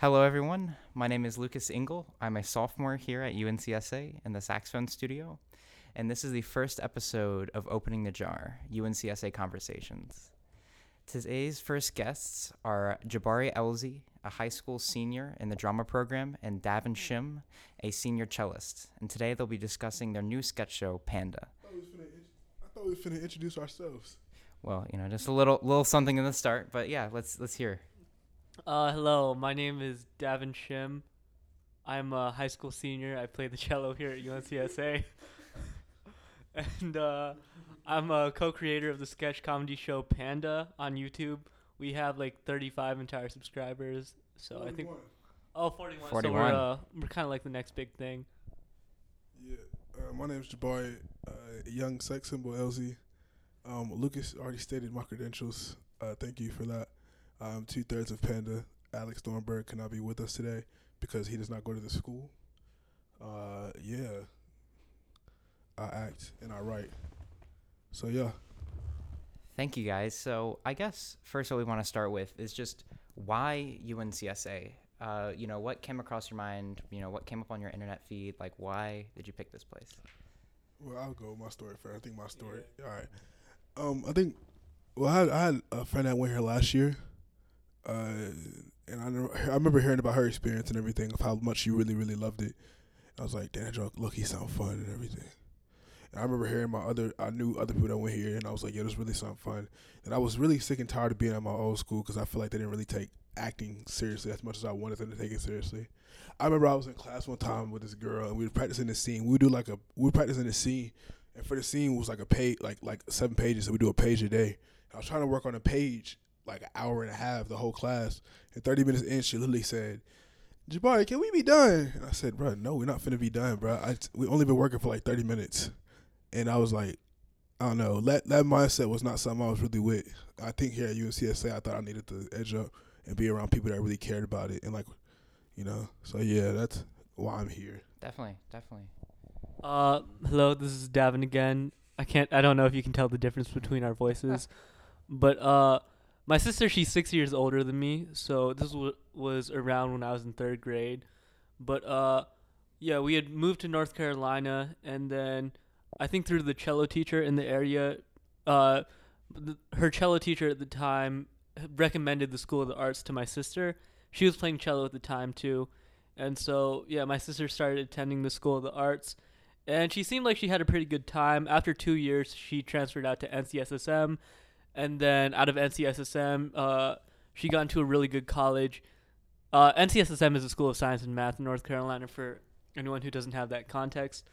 Hello, everyone. My name is Lucas Ingle. I'm a sophomore here at UNCSA in the saxophone studio, and this is the first episode of Opening the Jar UNCSA Conversations. Today's first guests are Jabari Elzie, a high school senior in the drama program, and Davin Shim, a senior cellist. And today they'll be discussing their new sketch show, Panda. I thought we was finna, int- I thought we was finna introduce ourselves. Well, you know, just a little little something in the start, but yeah, let's let's hear. Uh, hello, my name is Davin Shim. I'm a high school senior. I play the cello here at UNCSA. and uh, I'm a co creator of the sketch comedy show Panda on YouTube. We have like 35 entire subscribers. So I think. Oh, 41. So 41. we're, uh, we're kind of like the next big thing. Yeah. Uh, my name's Jabari, uh, young sex symbol Elzie. Um, Lucas already stated my credentials. Uh, thank you for that. Um, two thirds of Panda. Alex Thornburg cannot be with us today because he does not go to the school. Uh, yeah. I act and I write. So yeah. Thank you guys. So I guess first what we want to start with is just why UNCSA. Uh, you know, what came across your mind? You know, what came up on your internet feed? Like, why did you pick this place? Well, I'll go with my story first. I think my story. All right. Um, I think. Well, I I had a friend that went here last year, uh, and I know, I remember hearing about her experience and everything of how much she really really loved it. I was like, damn, Joe, look, he sound fun and everything. And I remember hearing my other, I knew other people that went here, and I was like, yeah, this really sound fun. And I was really sick and tired of being at my old school because I feel like they didn't really take acting seriously as much as I wanted them to take it seriously. I remember I was in class one time with this girl, and we were practicing the scene. We do like a, we were practicing the scene, and for the scene was like a page, like like seven pages. So we do a page a day. I was trying to work on a page like an hour and a half, the whole class. And 30 minutes in, she literally said, Jabari, can we be done? And I said, bro, no, we're not finna be done, bro. I, we only been working for like 30 minutes. And I was like, I don't know. That that mindset was not something I was really with. I think here at UNCSA, I thought I needed to edge up and be around people that really cared about it. And like, you know, so yeah, that's why I'm here. Definitely, definitely. Uh, hello, this is Davin again. I can't. I don't know if you can tell the difference between our voices, but uh, my sister she's six years older than me, so this w- was around when I was in third grade. But uh, yeah, we had moved to North Carolina, and then I think through the cello teacher in the area, uh, her cello teacher at the time recommended the School of the Arts to my sister. She was playing cello at the time too, and so yeah, my sister started attending the School of the Arts and she seemed like she had a pretty good time. After two years, she transferred out to NCSSM, and then out of NCSSM, uh, she got into a really good college. Uh, NCSSM is a school of science and math in North Carolina for anyone who doesn't have that context.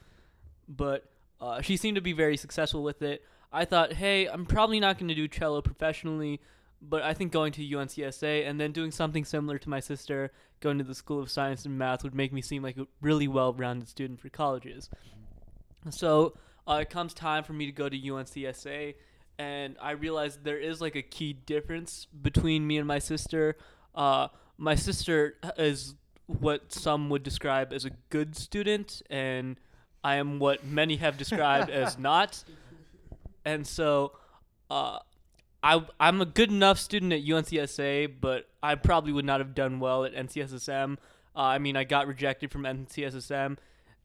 But uh, she seemed to be very successful with it. I thought, hey, I'm probably not going to do cello professionally, but I think going to UNCSA and then doing something similar to my sister, going to the School of Science and Math, would make me seem like a really well rounded student for colleges. So uh, it comes time for me to go to UNCSA, and I realized there is like a key difference between me and my sister. Uh, my sister is what some would describe as a good student, and I am what many have described as not. And so, uh, I I'm a good enough student at UNCSA, but I probably would not have done well at NCSSM. Uh, I mean, I got rejected from NCSSM,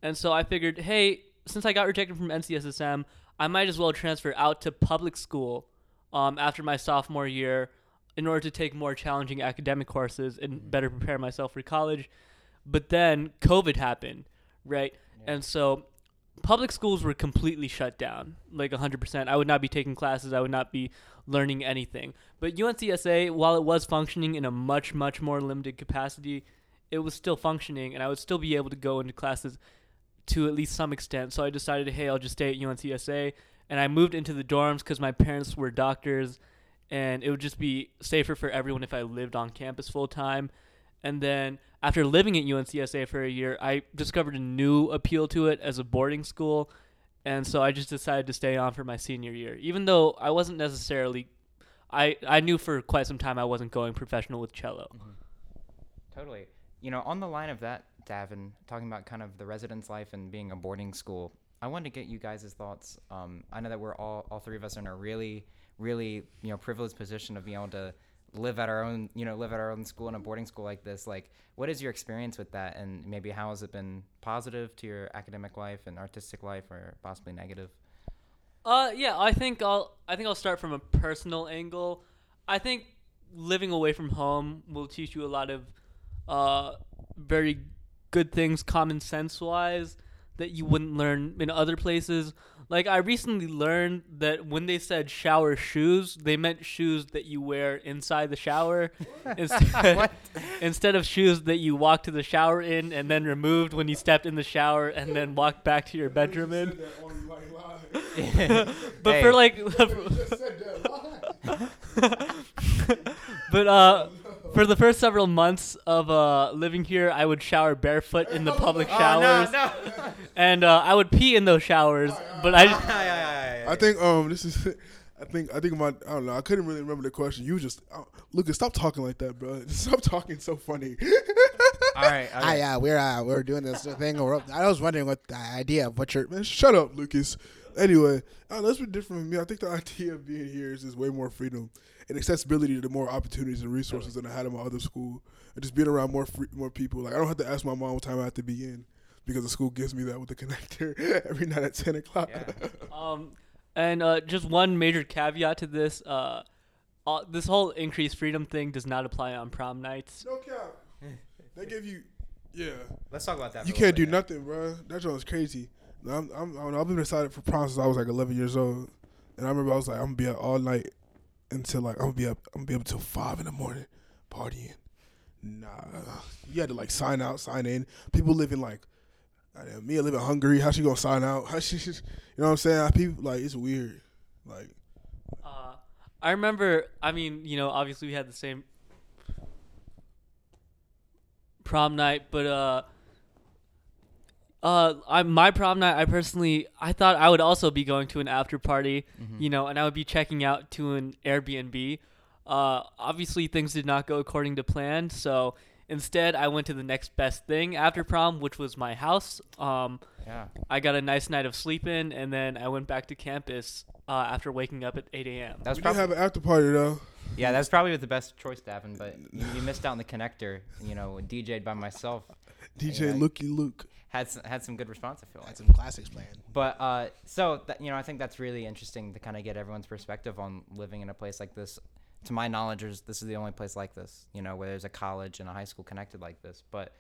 and so I figured, hey, since I got rejected from NCSSM, I might as well transfer out to public school um, after my sophomore year in order to take more challenging academic courses and better prepare myself for college. But then COVID happened, right? And so public schools were completely shut down, like 100%. I would not be taking classes, I would not be learning anything. But UNCSA, while it was functioning in a much, much more limited capacity, it was still functioning, and I would still be able to go into classes to at least some extent. So I decided, hey, I'll just stay at UNCSA. And I moved into the dorms because my parents were doctors, and it would just be safer for everyone if I lived on campus full time. And then after living at UNCSA for a year, I discovered a new appeal to it as a boarding school. And so I just decided to stay on for my senior year, even though I wasn't necessarily. I, I knew for quite some time I wasn't going professional with cello. Mm-hmm. Totally. You know, on the line of that, Davin, talking about kind of the residence life and being a boarding school, I wanted to get you guys' thoughts. Um, I know that we're all, all three of us are in a really, really, you know, privileged position of being able to live at our own, you know, live at our own school in a boarding school like this. Like, what is your experience with that, and maybe how has it been positive to your academic life and artistic life, or possibly negative? Uh, yeah, I think I'll I think I'll start from a personal angle. I think living away from home will teach you a lot of uh very good things common sense wise that you wouldn't learn in other places. Like I recently learned that when they said shower shoes, they meant shoes that you wear inside the shower instead, instead of shoes that you walk to the shower in and then removed when you stepped in the shower and then walked back to your bedroom in. But Hey. for like but uh for the first several months of uh living here, I would shower barefoot in the public showers, Oh, no, no. and uh, I would pee in those showers. But I just, I think um this is I think I think my I don't know I couldn't really remember the question. You just uh, Lucas, stop talking like that, bro. Stop talking so funny. All right. Ah, okay. yeah, we're uh, we're doing this thing. We're, I was wondering what the idea of what you're. Man, shut up, Lucas. Anyway, uh, that's been different from me. I think the idea of being here is just way more freedom and accessibility to more opportunities and resources than I had in my other school. And just being around more free, more people. Like I don't have to ask my mom what time I have to be in because the school gives me that with the connector every night at ten o'clock. Yeah. um, and uh, just one major caveat to this: uh, uh, this whole increased freedom thing does not apply on prom nights. no cap. They give you, yeah. Let's talk about that. You can't do little nothing, bro. That joint's crazy. I'm, I'm, I don't know, I've been excited for prom since I was like 11 years old, and I remember I was like, I'm gonna be up all night until like I'm gonna be up, I'm gonna be up until five in the morning, partying. Nah, you had to like sign out, sign in. People living like, goddamn, Mia living hungry. How she gonna sign out? How she, you know what I'm saying? People like it's weird. Like, Uh, I remember. I mean, you know, obviously we had the same prom night, but uh, uh, I my prom night. I personally, I thought I would also be going to an after party, Mm-hmm. you know, and I would be checking out to an Airbnb. Uh, obviously things did not go according to plan, so instead I went to the next best thing after prom, which was my house. Um, Yeah. I got a nice night of sleep in, and then I went back to campus uh, after waking up at 8 a.m. That was we probably have an after party though. yeah. That was probably the best choice, Davin. But you, you missed out on the connector. You know, DJ'd by myself. DJ Yeah. Lukey Luke. Had some, had some good response. I feel like. Had some classics playing. But uh, so that, you know, I think that's really interesting to kind of get everyone's perspective on living in a place like this. To my knowledge, there's, this is the only place like this. You know, where there's a college and a high school connected like this. But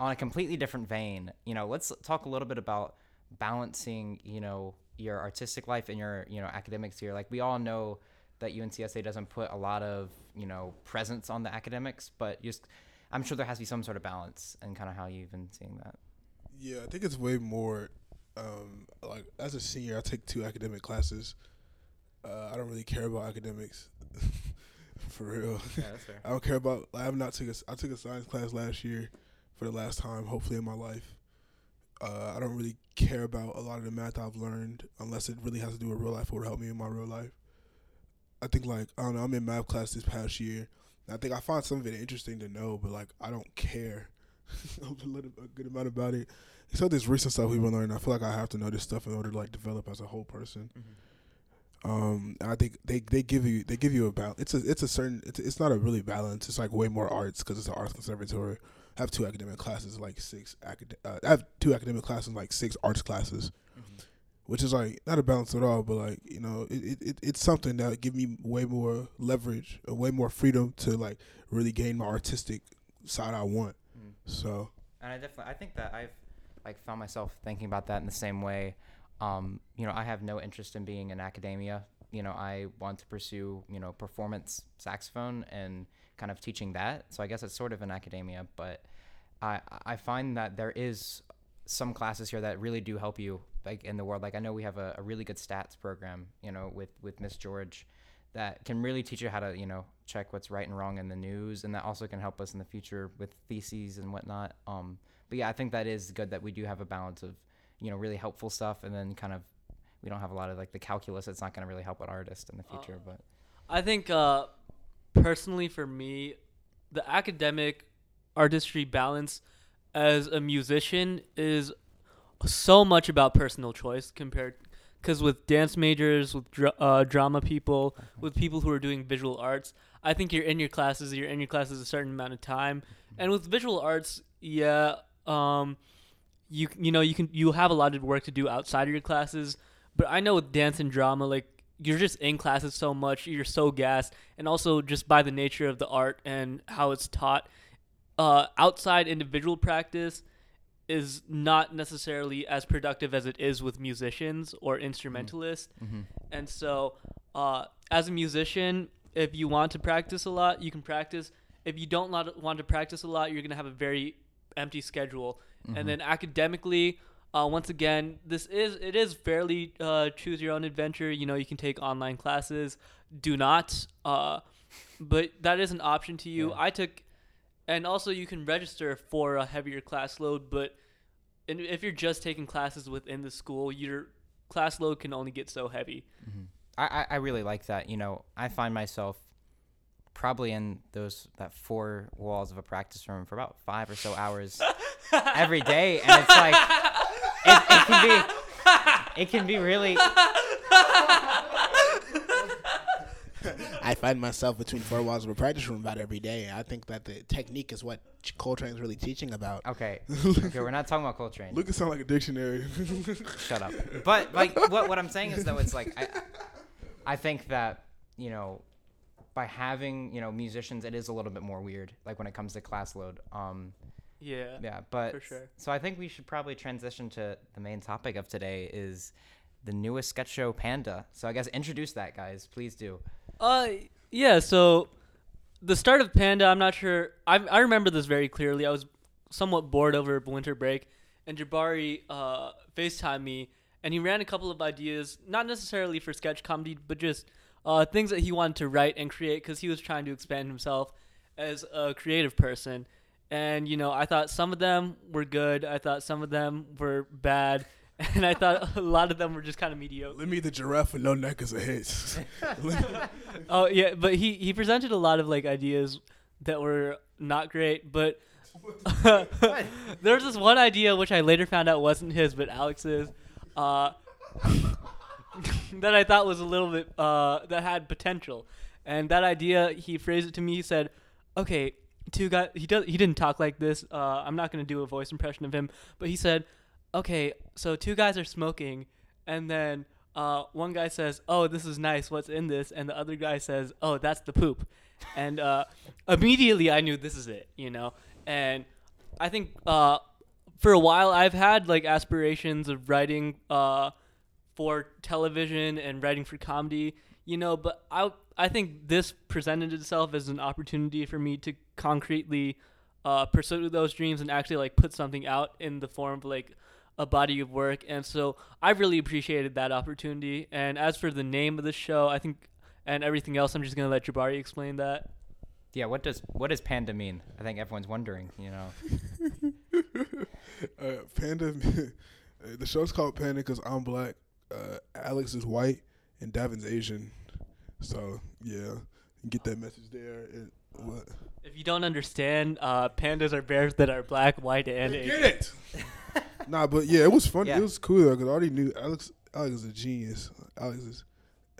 on a completely different vein, you know, let's talk a little bit about balancing, you know, your artistic life and your, you know, academics here. Like we all know that UNCSA doesn't put a lot of, you know, presence on the academics, but just I'm sure there has to be some sort of balance and kind of how you've been seeing that. Yeah, I think it's way more. Um, like as a senior, I take two academic classes. Uh, I don't really care about academics, for real. Yeah, that's fair. I don't care about. I have not took a. I took a science class last year, for the last time, hopefully in my life. Uh, I don't really care about a lot of the math I've learned unless it really has to do with real life or to help me in my real life. I think like I don't know. I'm in math class this past year. And I think I find some of it interesting to know, but like I don't care a, little, a good amount about it. Except this recent stuff we've been learning. I feel like I have to know this stuff in order to like develop as a whole person. Um, I think they, they give you they give you a balance. It's a it's a certain it's, it's not a really balance. It's like way more arts because it's an arts conservatory. I have two academic classes, like six acad- uh, I have two academic classes, like six arts classes, which is like not a balance at all. But like you know, it, it, it it's something that give me way more leverage, way more freedom to like really gain my artistic side I want. Mm. So and I definitely I think that I've like found myself thinking about that in the same way. Um, you know, I have no interest in being in academia. You know, I want to pursue you know performance saxophone and kind of teaching that. So I guess it's sort of in academia, but I I find that there is some classes here that really do help you like in the world. Like I know we have a, a really good stats program, you know, with with Miss George that can really teach you how to, you know, check what's right and wrong in the news, and that also can help us in the future with theses and whatnot. Um, but yeah, I think that is good that we do have a balance of, you know, really helpful stuff, and then kind of we don't have a lot of like the calculus. It's not going to really help an artist in the future, but I think uh, personally for me, the academic artistry balance as a musician is so much about personal choice compared because with dance majors, with dra- uh, drama people, with people who are doing visual arts, I think you're in your classes. You're in your classes a certain amount of time, and with visual arts, yeah, um, you you know you can you have a lot of work to do outside of your classes. But I know with dance and drama, like you're just in classes so much, you're so gassed, and also just by the nature of the art and how it's taught, uh, outside individual practice is not necessarily as productive as it is with musicians or instrumentalists. Mm-hmm. And so, uh, as a musician, if you want to practice a lot, you can practice. If you don't want to practice a lot, you're going to have a very empty schedule. Mm-hmm. And then academically, uh, once again, this is it is fairly uh, choose your own adventure. You know, you can take online classes. Do not, uh, but that is an option to you. Yeah. I took, and also you can register for a heavier class load. But and if you're just taking classes within the school, your class load can only get so heavy. I, I I really like that. You know, I find myself probably in those that four walls of a practice room for about five or so hours every day, and it's like it, it can be it can be really I find myself between four walls of a practice room about every day. I think that the technique is what Ch- Coltrane's really teaching about. okay. Okay, we're not talking about Coltrane. Lucas sound like a dictionary. Shut up. But like what what I'm saying is though it's like I I think that, you know, by having, you know, musicians it is a little bit more weird like when it comes to class load. Um Yeah. yeah, but For sure. so I think we should probably transition to the main topic of today is the newest sketch show Panda. So I guess introduce that guys, please do. Uh, yeah. So the start of Panda, I'm not sure. I I remember this very clearly. I was somewhat bored over winter break, and Jabari uh Facetime me, and he ran a couple of ideas, not necessarily for sketch comedy, but just uh things that he wanted to write and create because he was trying to expand himself as a creative person. And you know, I thought some of them were good. I thought some of them were bad. And I thought a lot of them were just kind of mediocre. Let me the giraffe with no neck is a hit. Oh yeah, but he he presented a lot of like ideas that were not great, but there was this one idea which I later found out wasn't his but Alex's, uh, that I thought was a little bit uh, that had potential, and that idea he phrased it to me. He said, "Okay, two guys." He does. He didn't talk like this. Uh, I'm not gonna do a voice impression of him, but he said, "Okay, so two guys are smoking, and then." Uh, one guy says, "Oh, this is nice. What's in this?" And the other guy says, "Oh, that's the poop." And uh, immediately I knew this is it, you know. And I think uh, for a while I've had like aspirations of writing uh, for television and writing for comedy, you know. But I I think this presented itself as an opportunity for me to concretely uh, pursue those dreams and actually like put something out in the form of like a body of work. And so I really appreciated that opportunity. And as for the name of the show, I think and everything else, I'm just gonna let Jabari explain that. Yeah, what does what does Panda mean? I think everyone's wondering, you know. uh, Panda. uh, the show's called Panda because I'm black. Uh, Alex is white and Davin's Asian. So yeah, get that message there. And what? If you don't understand, uh, pandas are bears that are black, white, and Asian. Get it. nah, but yeah, it was funny. Yeah. It was cool because I already knew Alex. Alex is a genius. Alex is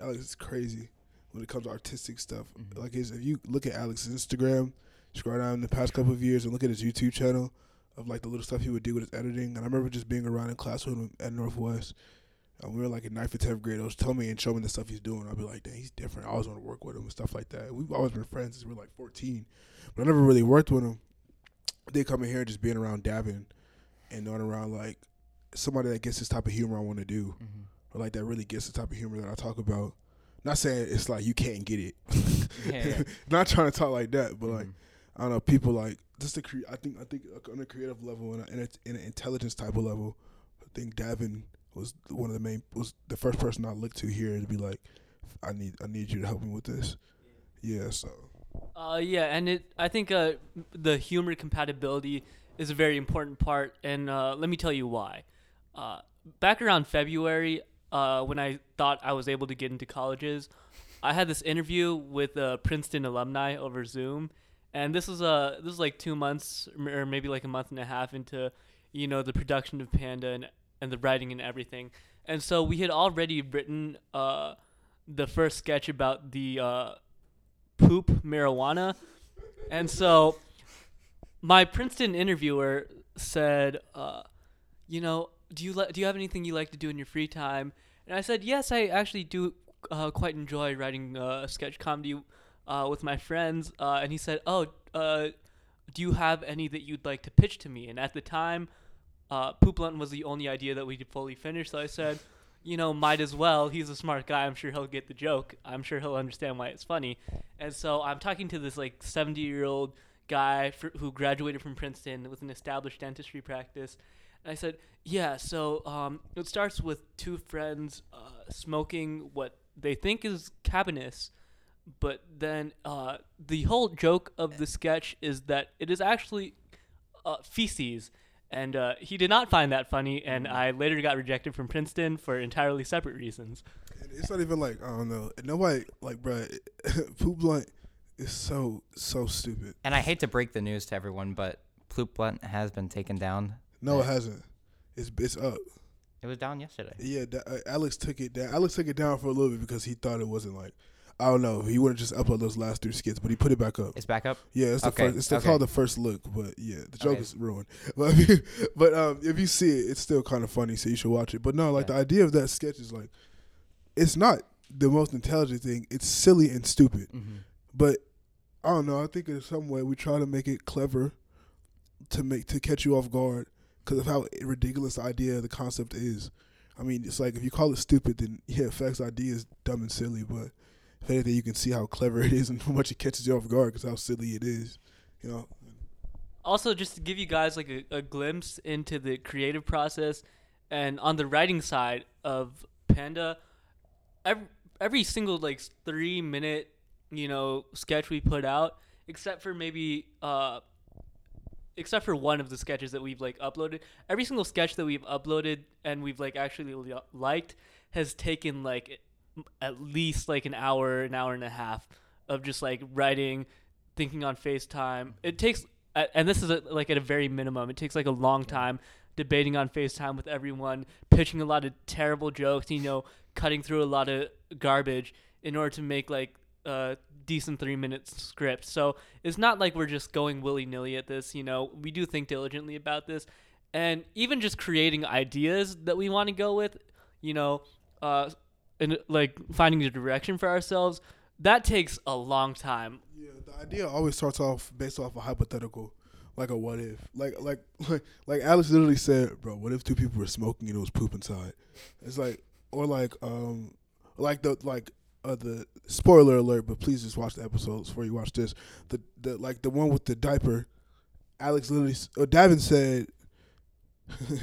Alex is crazy when it comes to artistic stuff. Mhm. Like his, if you look at Alex's Instagram, scroll down the past couple of years and look at his YouTube channel of like the little stuff he would do with his editing. And I remember just being around in class with him at Northwest. And we were like in ninth or tenth grade. I was telling me and showing me the stuff he's doing. I'd be like, dang, he's different. I always want to work with him and stuff like that. We've always been friends since we were like 14. But I never really worked with him. They come in here just being around Davin and knowing around like somebody that gets this type of humor I want to do or like that really gets the type of humor that I talk about. Not saying it's like you can't get it. Yeah, yeah. Not trying to talk like that, but like Mhm. I don't know, people like just the cre- I think I think on a creative level and a, and a, in an intelligence type of level, I think Davin was one of the main was the first person I looked to here to be like, I need I need you to help me with this. Yeah, so Uh, yeah, and it. I think uh, the humor compatibility is a very important part, and uh, let me tell you why. Uh, back around February, uh, when I thought I was able to get into colleges, I had this interview with uh, Princeton alumni over Zoom, and this was uh, this was like two months or maybe like a month and a half into, you know, the production of Panda, and and the writing and everything. And so we had already written uh, the first sketch about the uh, poop marijuana, and so my Princeton interviewer said, uh, "You know, do you li- do you have anything you like to do in your free time?" And I said, "Yes, I actually do uh, quite enjoy writing uh, sketch comedy uh, with my friends." Uh, and he said, "Oh, uh, do you have any that you'd like to pitch to me?" And at the time, uh, Poop Blunt was the only idea that we could fully finish. So I said, "You know, might as well. He's a smart guy. I'm sure he'll get the joke. I'm sure he'll understand why it's funny." And so I'm talking to this like 70 year old guy fr- who graduated from Princeton with an established dentistry practice. And I said, yeah, so um, it starts with two friends uh, smoking what they think is cannabis, but then uh, the whole joke of the sketch is that it is actually uh, feces. And uh, he did not find that funny, and I later got rejected from Princeton for entirely separate reasons. And It's not even like I don't know. Nobody like, bruh, Poop Blunt is so so stupid. And I hate to break the news to everyone, but Ploop Blunt has been taken down. No, it hasn't. It's it's up. It was down yesterday. Yeah, that, uh, Alex took it down. Alex took it down for a little bit because he thought it wasn't like I don't know. He wouldn't just upload those last three skits, but he put it back up. It's back up. Yeah, it's the Okay, first. It's still okay. called the first look, but yeah, the joke Okay. is ruined. But if you, but um, if you see it, it's still kind of funny, so you should watch it. But no, like Yeah. the idea of that sketch is like, it's not the most intelligent thing. It's silly and stupid. Mm-hmm. But I don't know. I think in some way we try to make it clever to make to catch you off guard because of how ridiculous the idea, the concept is. I mean, it's like if you call it stupid, then yeah, Facts idea is dumb and silly. But if anything, you can see how clever it is and how much it catches you off guard because how silly it is. You know, also just to give you guys like a, a glimpse into the creative process and on the writing side of panda every, every single like three minute you know sketch we put out except for maybe uh except for one of the sketches that we've like uploaded every single sketch that we've uploaded and we've like actually li- liked has taken like at least like an hour an hour and a half of just like writing thinking on facetime. It takes and this is a, like at a very minimum it takes like a long time debating on facetime with everyone pitching a lot of terrible jokes you know cutting through a lot of garbage in order to make like a decent three minute script. So it's not like we're just going willy-nilly at this you know. We do think diligently about this. And even just creating ideas that we want to go with you know uh and like finding the direction for ourselves that takes a long time yeah, the idea always starts off based off a hypothetical, like a what if, like like like like Alex literally said, bro, what if two people were smoking and it was poop inside? It's like or like um like the like uh the spoiler alert, but please just watch the episodes before you watch this. The the like the one with the diaper. Alex literally, uh, Davin said,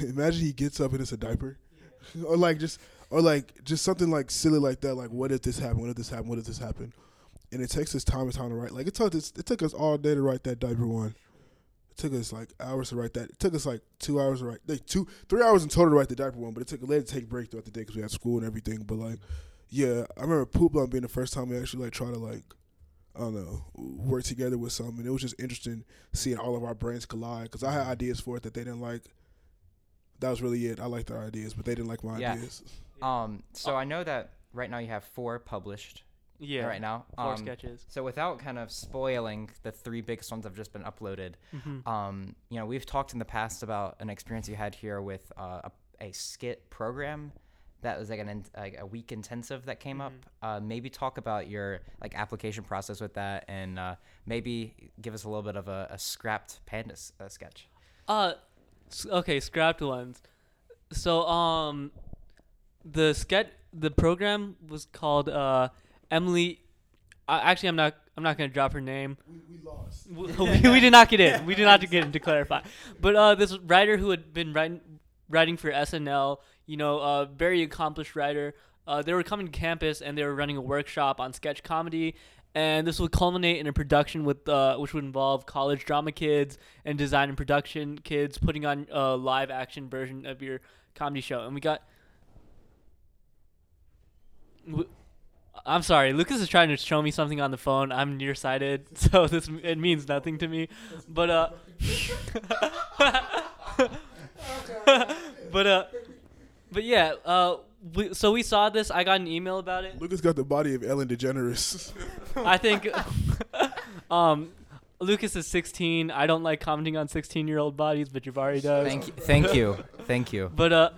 imagine he gets up and it's a diaper, or like just or like just something like silly like that. Like what if this happened? What if this happened? What if this happened? And it takes us time and time to write. Like it took us, it took us all day to write that diaper one. It took us like hours to write that. It took us like two hours to write, like two, three hours in total to write the diaper one. But it took a to take break throughout the day because we had school and everything. But like, yeah, I remember Poop Blunt being the first time we actually like try to like, I don't know, work together with something. And it was just interesting seeing all of our brains collide because I had ideas for it that they didn't like. That was really it. I liked their ideas, but they didn't like my Yeah. ideas. Um, so I know that right now you have four published. yeah Right now. four Um, sketches So without kind of spoiling the three biggest ones that have just been uploaded, Mhm. um, you know, we've talked in the past about an experience you had here with uh, a, a skit program that was like an in, like a week intensive that came up. Uh, maybe talk about your like application process with that, and uh, maybe give us a little bit of a, a scrapped panda uh, sketch. Uh, okay, scrapped ones. So, um, the sketch, the program was called uh Emily. Uh, actually, I'm not. I'm not gonna drop her name. We, we lost. we, we did not get in. We did not get in to clarify. But uh, this writer who had been writing writing for SNL, you know, a very accomplished writer. Uh, they were coming to campus and they were running a workshop on sketch comedy, and this would culminate in a production with uh, which would involve college drama kids and design and production kids putting on a live action version of your comedy show. And we got. w- I'm sorry, Lucas is trying to show me something on the phone. I'm nearsighted, so this it means nothing to me. But uh, but uh, but yeah, uh, we, so we saw this. I got an email about it. Lucas got the body of Ellen DeGeneres. I think, um, Lucas is 16. I don't like commenting on 16 year old bodies, but Jabari does. Thank you. Thank you. Thank you. But uh,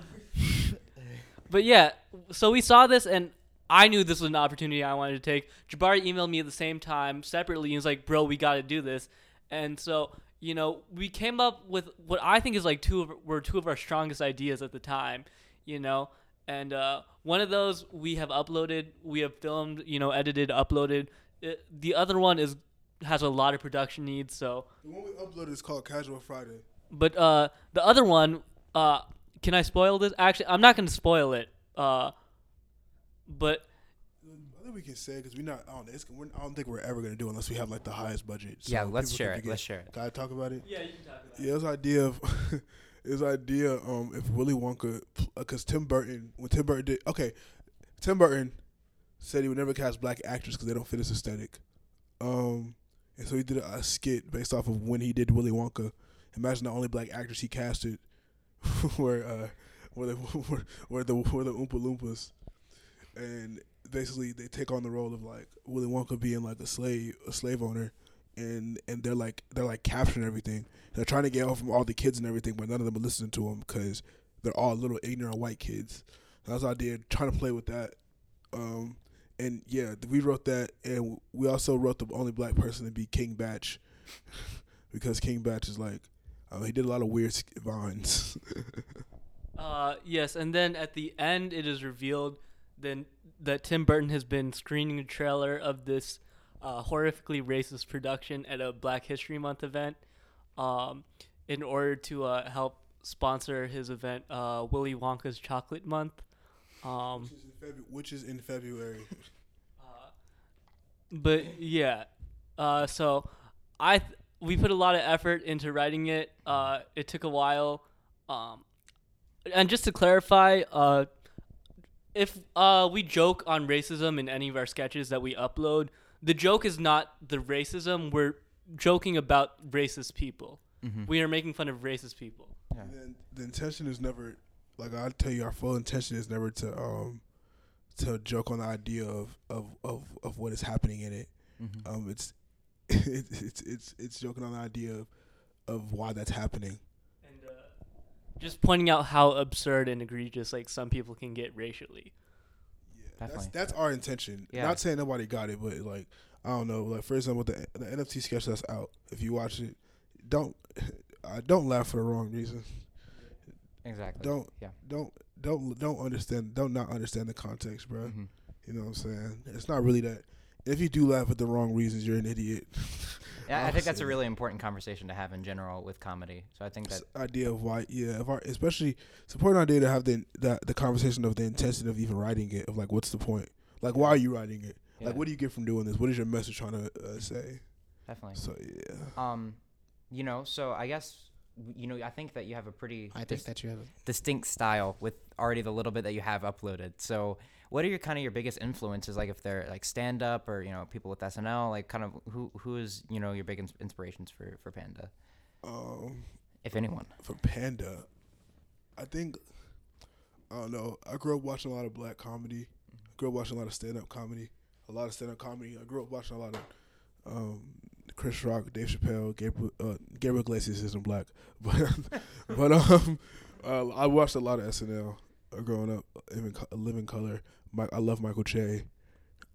but yeah. So we saw this, and I knew this was an opportunity I wanted to take. Jabari emailed me at the same time separately. He was like, "Bro, we got to do this." And so you know, we came up with what I think is like two of were two of our strongest ideas at the time. You know, and uh, one of those we have uploaded, we have filmed, you know, edited, uploaded. It, the other one is has a lot of production needs, so the one we uploaded is called Casual Friday. but uh, the other one, uh, can I spoil this? Actually, I'm not going to spoil it. Uh, but I think we can say because we're not. I don't, I don't think we're ever gonna do it unless we have like the highest budget. So yeah, let's share it. forget. Let's share it. Can I talk about it? yeah, you can talk about Yeah, this idea of this idea um if Willy Wonka because Tim Burton when Tim Burton did okay, Tim Burton said he would never cast black actors because they don't fit his aesthetic. Um, and so he did a, a skit based off of when he did Willy Wonka. Imagine the only black actors he casted were uh were the were, were the were the Oompa Loompas, and basically they take on the role of like Willy Wonka being like a slave a slave owner, and and they're like they're like capturing everything. They're trying to get off from all the kids and everything, but none of them are listening to them because they're all little ignorant white kids. That's the idea. Trying to play with that. Um, and yeah, we wrote that, and we also wrote the only black person to be King Bach, because King Bach is like, uh, he did a lot of weird vines. Uh, yes, and then at the end, it is revealed then that Tim Burton has been screening a trailer of this uh, horrifically racist production at a Black History Month event, um, in order to uh, help sponsor his event, uh, Willy Wonka's Chocolate Month. Um, which, is in Febu- which is in February. uh, but yeah, uh, so I th- we put a lot of effort into writing it. Uh, it took a while, um, and just to clarify, uh, if uh, we joke on racism in any of our sketches that we upload, the joke is not the racism. We're joking about racist people. Mhm. We are making fun of racist people. Yeah. And the intention is never, like I tell you, our full intention is never to um to joke on the idea of of of, of what is happening in it. Mhm. Um, it's it's it's it's it's joking on the idea of of why that's happening. And just pointing out how absurd and egregious like some people can get racially. Yeah, that's Definitely. that's our intention. Yeah. Not saying nobody got it, but like I don't know. Like for example, the the NFT sketch that's out. If you watch it, don't uh, don't laugh for the wrong reason. Exactly. Don't Yeah. don't don't don't understand. Don't not understand the context, bro. Mhm. You know what I'm saying? It's not really that. If you do laugh at the wrong reasons, you're an idiot. Yeah, I think that's a really important conversation to have in general with comedy. So I think that This idea of why, yeah, our, especially it's an important idea to have the, the the conversation of the intention of even writing it. Of like, what's the point? Like, why are you writing it? yeah, Like, what do you get from doing this? What is your message trying to uh, say? definitely. So yeah, Um, you know, so I guess you know, I think that you have a pretty I think that you have. A, distinct style with already the little bit that you have uploaded. So, what are your kind of your biggest influences? Like, if they're like stand up or you know people with SNL, like kind of who who is you know your big ins- inspirations for for Panda, um, if anyone? for Panda, I think I don't know. I grew up watching a lot of black comedy. I grew up watching a lot of stand up comedy. A lot of stand up comedy. I grew up watching a lot of um, Chris Rock, Dave Chappelle, Gabriel, uh, Gabriel Iglesias isn't black, but but um, uh, I watched a lot of SNL uh, growing up. Living, Co- Living Color. My, I love Michael Che.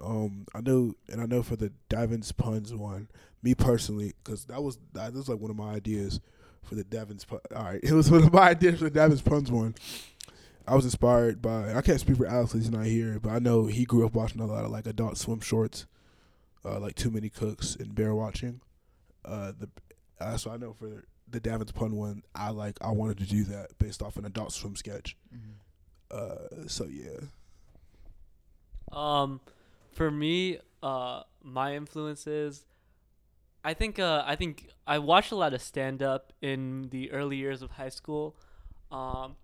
Um, I know, and I know for the Davins puns one, me personally, because that was that was like one of my ideas for the Davins. Pun- All right, it was one of my ideas for the Davins puns one. I was inspired by. I can't speak for Alex; he's not here, but I know he grew up watching a lot of like Adult Swim shorts, uh, like Too Many Cooks and Bear Watching. Uh, the uh, so I know for the Davins pun one, I like I wanted to do that based off an Adult Swim sketch. Uh, so yeah, Um, for me, uh, my influences, I think, uh, I think I watched a lot of stand up in the early years of high school, um,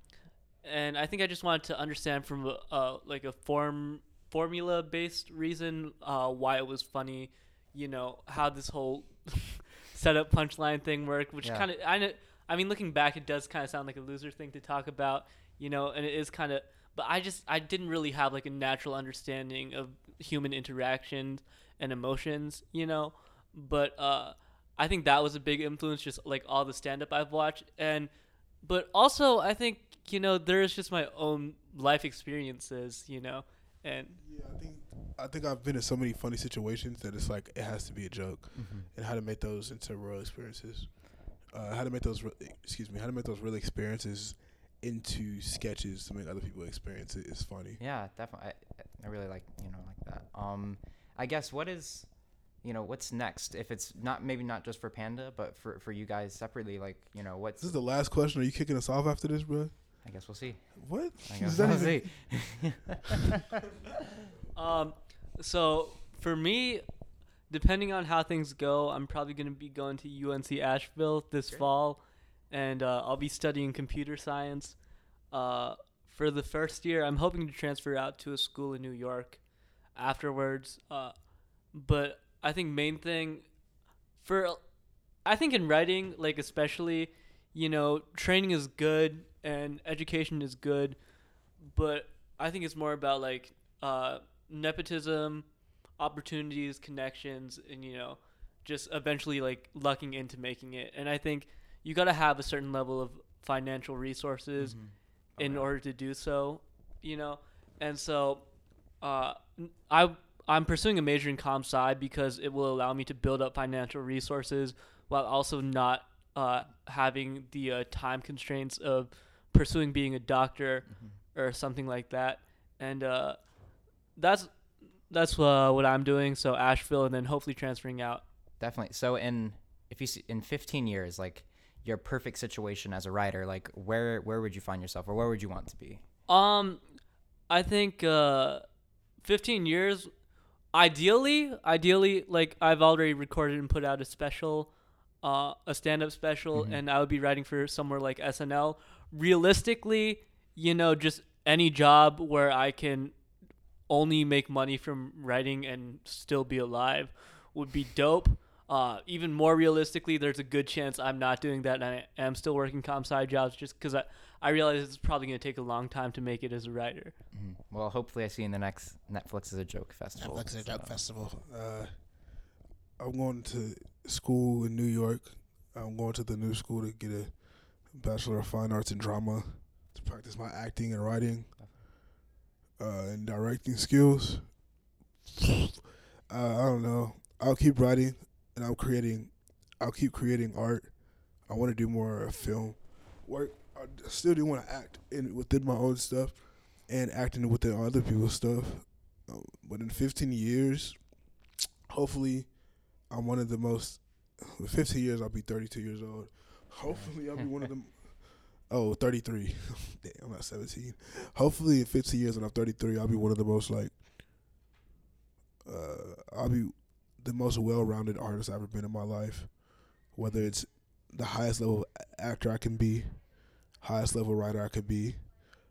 and I think I just wanted to understand from a, uh, like a form formula based reason uh, why it was funny, you know, how this whole setup punchline thing worked, which Yeah. kind of I know. I mean, looking back, it does kind of sound like a loser thing to talk about, you know, and it is kind of. But I just I didn't really have like a natural understanding of human interactions and emotions, you know. But uh, I think that was a big influence, just like all the stand up I've watched, and but also I think you know there's just my own life experiences, you know, and Yeah, I think I think I've been in so many funny situations that it's like it has to be a joke, Mm-hmm. and how to make those into real experiences. Uh, how to make those, re- excuse me, how to make those real experiences into sketches to make other people experience it is funny. Yeah, definitely. I, I really like you know like that. Um, I guess what is, you know, what's next? If it's not maybe not just for Panda, but for for you guys separately, like you know what's. This is the last question. Are you kicking us off after this, bro? I guess we'll see. What? I Is guess that we'll even- see. Um, so for me, depending on how things go, I'm probably going to be going to UNC Asheville this Great. fall, and uh, I'll be studying computer science. Uh, for the first year, I'm hoping to transfer out to a school in New York afterwards. Uh, but I think main thing for I think in writing, like especially, you know, training is good and education is good, but I think it's more about like uh, nepotism, opportunities, connections, and you know, just eventually like lucking into making it. And I think you got to have a certain level of financial resources in Okay. order to do so, you know. And so, uh, I I'm pursuing a major in comp sci because it will allow me to build up financial resources while also not uh, having the uh, time constraints of pursuing being a doctor or something like that. And uh, that's that's uh, what I'm doing. So Asheville, and then hopefully transferring out. Definitely. So in if you see, in 15 years, like your perfect situation as a writer, like where where would you find yourself, or where would you want to be? Um, I think uh, 15 years. Ideally, ideally, like I've already recorded and put out a special, uh, a stand-up special, Mhm. and I would be writing for somewhere like SNL. Realistically, you know, just any job where I can only make money from writing and still be alive would be dope. Uh, even more realistically, there's a good chance I'm not doing that, and I am still working comp side jobs just because I, I realize it's probably going to take a long time to make it as a writer. Mhm. Well, hopefully, I see you in the next Netflix is a joke festival. Netflix is a joke so- festival. Uh, I'm going to school in New York. I'm going to the new school to get a bachelor of fine arts in drama to practice my acting and writing uh, and directing skills. Uh, I don't know. I'll keep writing and I'm creating. I'll keep creating art. I want to do more film work. I still do want to act in within my own stuff and acting within other people's stuff. Um, but in 15 years, hopefully, I'm one of the most. In 15 years, I'll be 32 years old. Hopefully, I'll be one of them. Oh, 33. Damn, I'm not 17. Hopefully, in 15 years, when I'm 33, I'll be one of the most like. Uh, I'll be the most well-rounded artist I've ever been in my life. Whether it's the highest level actor I can be, highest level writer I could be,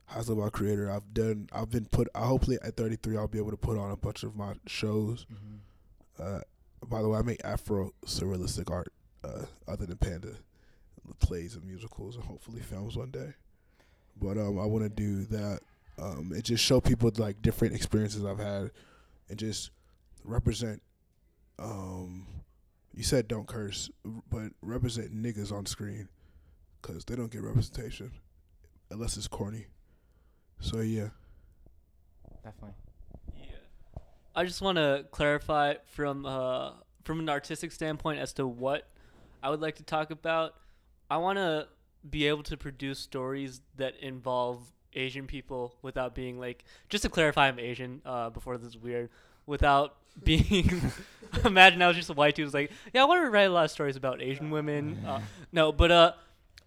highest level creator I've done. I've been put. I hopefully at 33 I'll be able to put on a bunch of my shows. Mhm. Uh, by the way, I make Afro surrealistic art, uh, other than Panda, plays and musicals, and hopefully films one day. But um, I want to do that um, and just show people like different experiences I've had, and just represent. Um, you said don't curse, but represent niggas on screen, cause they don't get representation, unless it's corny. So yeah. Definitely. Yeah. I just want to clarify from uh, from an artistic standpoint as to what I would like to talk about. I want to be able to produce stories that involve Asian people without being like just to clarify I'm Asian uh, before this is weird without being imagine I was just a white dude who's like yeah I want to write a lot of stories about Asian women uh, no but uh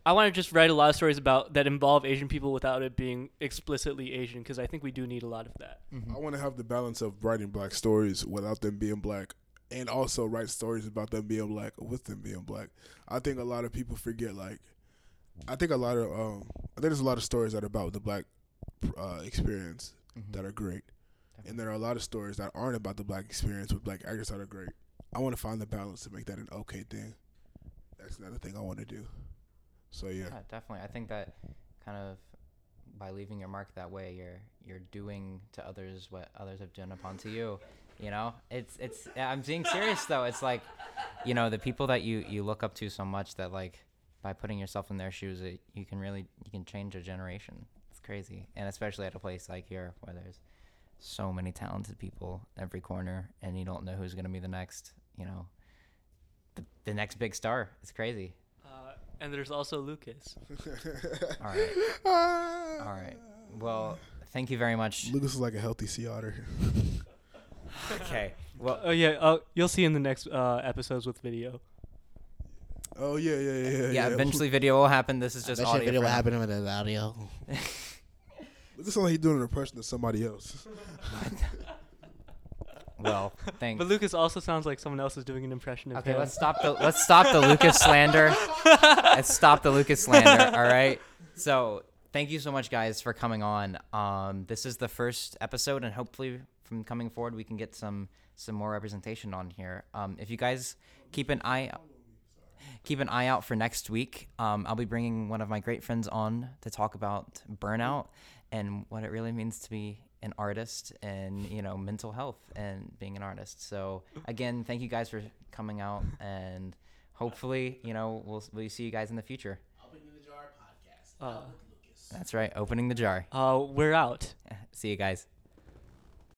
I want to just write a lot of stories about that involve Asian people without it being explicitly Asian because I think we do need a lot of that Mhm. I want to have the balance of writing black stories without them being black, and also write stories about them being black with them being black. I think a lot of people forget. Like, I think a lot of um, I think there's a lot of stories that are about the black uh, experience Mhm. that are great, and there are a lot of stories that aren't about the black experience with black actors that are great. I want to find the balance to make that an okay thing. That's another thing I want to do. So yeah, Yeah, definitely. I think that kind of by leaving your mark that way, you're you're doing to others what others have done upon to you. You know, it's it's. I'm being serious though. It's like, you know, the people that you you look up to so much that like, by putting yourself in their shoes, it, you can really you can change a generation. It's crazy, and especially at a place like here where there's so many talented people every corner, and you don't know who's gonna be the next. You know, the the next big star. It's crazy. Uh, and there's also Lucas. All right. All right. Well, thank you very much. Lucas is like a healthy sea otter. Okay. Well, Oh yeah, uh, you'll see in the next uh, episodes with video. Oh yeah, yeah, yeah, yeah. yeah, eventually video will happen. This is just bet audio. video for what now. happened with the audio. Lucas sounds like he's doing an impression of somebody else. Well, thanks. But Lucas also sounds like someone else is doing an impression of Okay, him. let's stop the let's stop the Lucas slander. let's stop the Lucas slander. All right. So thank you so much, guys, for coming on. Um, this is the first episode, and hopefully, from coming forward, we can get some some more representation on here. Um, if you guys keep an eye keep an eye out for next week. Um, I'll be bringing one of my great friends on to talk about burnout and what it really means to be an artist and you know mental health and being an artist. So again, thank you guys for coming out and hopefully you know we'll we'll see you guys in the future. Opening the Jar podcast. Uh, That's right, opening the jar. uh, we're out. See you guys.